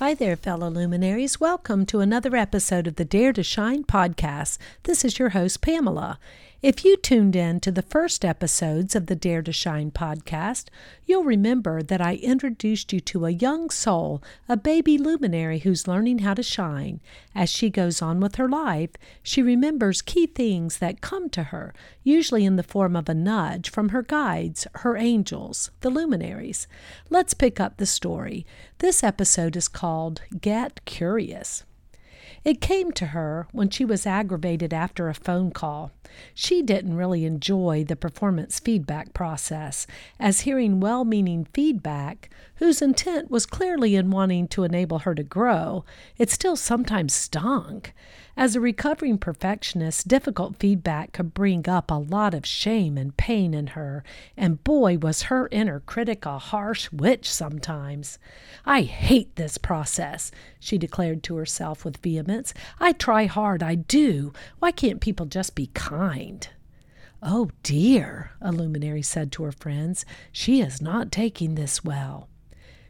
Hi there, fellow luminaries. Welcome to another episode of the Dare to Shine podcast. This is your host, Pamela. If you tuned in to the first episodes of the Dare to Shine podcast, you'll remember that I introduced you to a young soul, a baby luminary who's learning how to shine. As she goes on with her life, she remembers key things that come to her, usually in the form of a nudge from her guides, her angels, the luminaries. Let's pick up the story. This episode is called Get Curious. It came to her when she was aggravated after a phone call. She didn't really enjoy the performance feedback process, as hearing well meaning feedback, whose intent was clearly in wanting to enable her to grow, it still sometimes stung. As a recovering perfectionist, difficult feedback could bring up a lot of shame and pain in her, and boy, was her inner critic a harsh witch sometimes. I hate this process, she declared to herself with vehemence. I try hard, I do. Why can't people just be kind? Oh dear, a luminary said to her friends, she is not taking this well.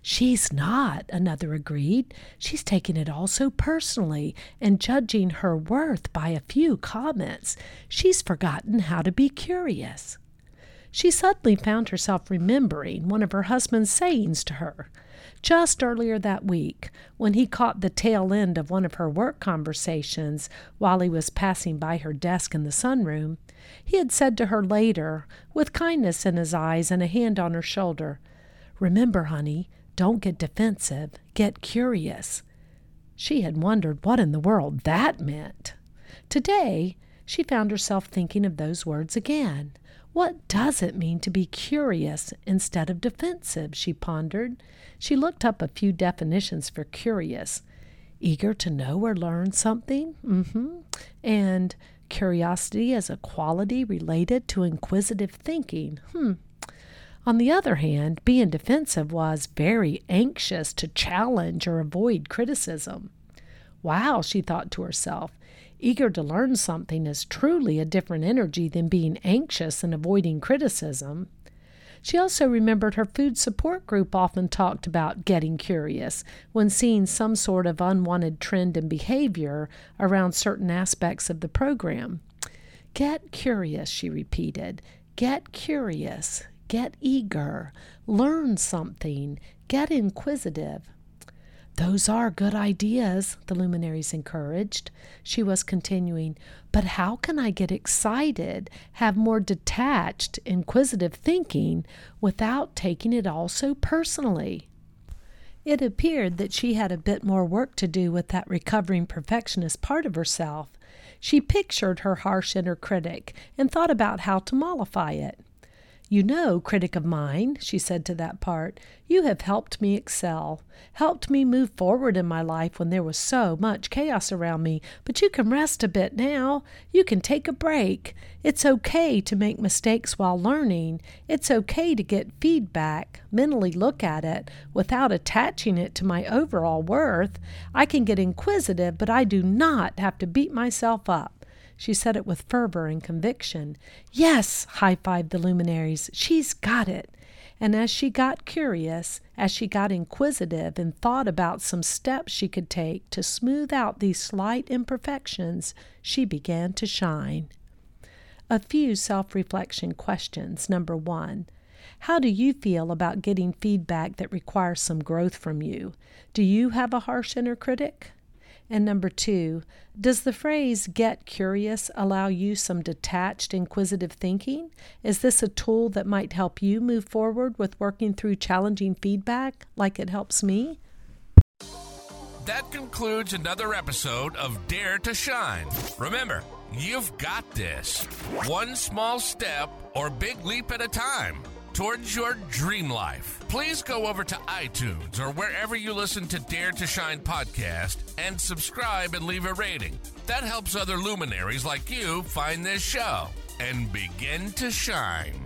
She's not, another agreed. She's taking it all so personally and judging her worth by a few comments. She's forgotten how to be curious. She suddenly found herself remembering one of her husband's sayings to her. Just earlier that week, when he caught the tail end of one of her work conversations while he was passing by her desk in the sunroom, he had said to her later, with kindness in his eyes and a hand on her shoulder, Remember, honey, don't get defensive, get curious. She had wondered what in the world that meant. Today, she found herself thinking of those words again. What does it mean to be curious instead of defensive? she pondered. She looked up a few definitions for curious eager to know or learn something, mm-hmm. and curiosity as a quality related to inquisitive thinking. Hmm, on the other hand, being defensive was very anxious to challenge or avoid criticism. Wow, she thought to herself, eager to learn something is truly a different energy than being anxious and avoiding criticism. She also remembered her food support group often talked about getting curious when seeing some sort of unwanted trend in behavior around certain aspects of the program. Get curious, she repeated. Get curious. Get eager, learn something, get inquisitive. Those are good ideas, the luminaries encouraged. She was continuing, but how can I get excited, have more detached, inquisitive thinking without taking it all so personally? It appeared that she had a bit more work to do with that recovering perfectionist part of herself. She pictured her harsh inner critic and thought about how to mollify it. You know, critic of mine, she said to that part, you have helped me excel, helped me move forward in my life when there was so much chaos around me. But you can rest a bit now. You can take a break. It's okay to make mistakes while learning. It's okay to get feedback, mentally look at it without attaching it to my overall worth. I can get inquisitive, but I do not have to beat myself up. She said it with fervor and conviction. Yes, high fived the luminaries, she's got it. And as she got curious, as she got inquisitive and thought about some steps she could take to smooth out these slight imperfections, she began to shine. A few self reflection questions. Number one, how do you feel about getting feedback that requires some growth from you? Do you have a harsh inner critic? And number two, does the phrase get curious allow you some detached, inquisitive thinking? Is this a tool that might help you move forward with working through challenging feedback like it helps me? That concludes another episode of Dare to Shine. Remember, you've got this. One small step or big leap at a time towards your dream life. Please go over to iTunes or wherever you listen to Dare to Shine podcast and subscribe and leave a rating. That helps other luminaries like you find this show and begin to shine.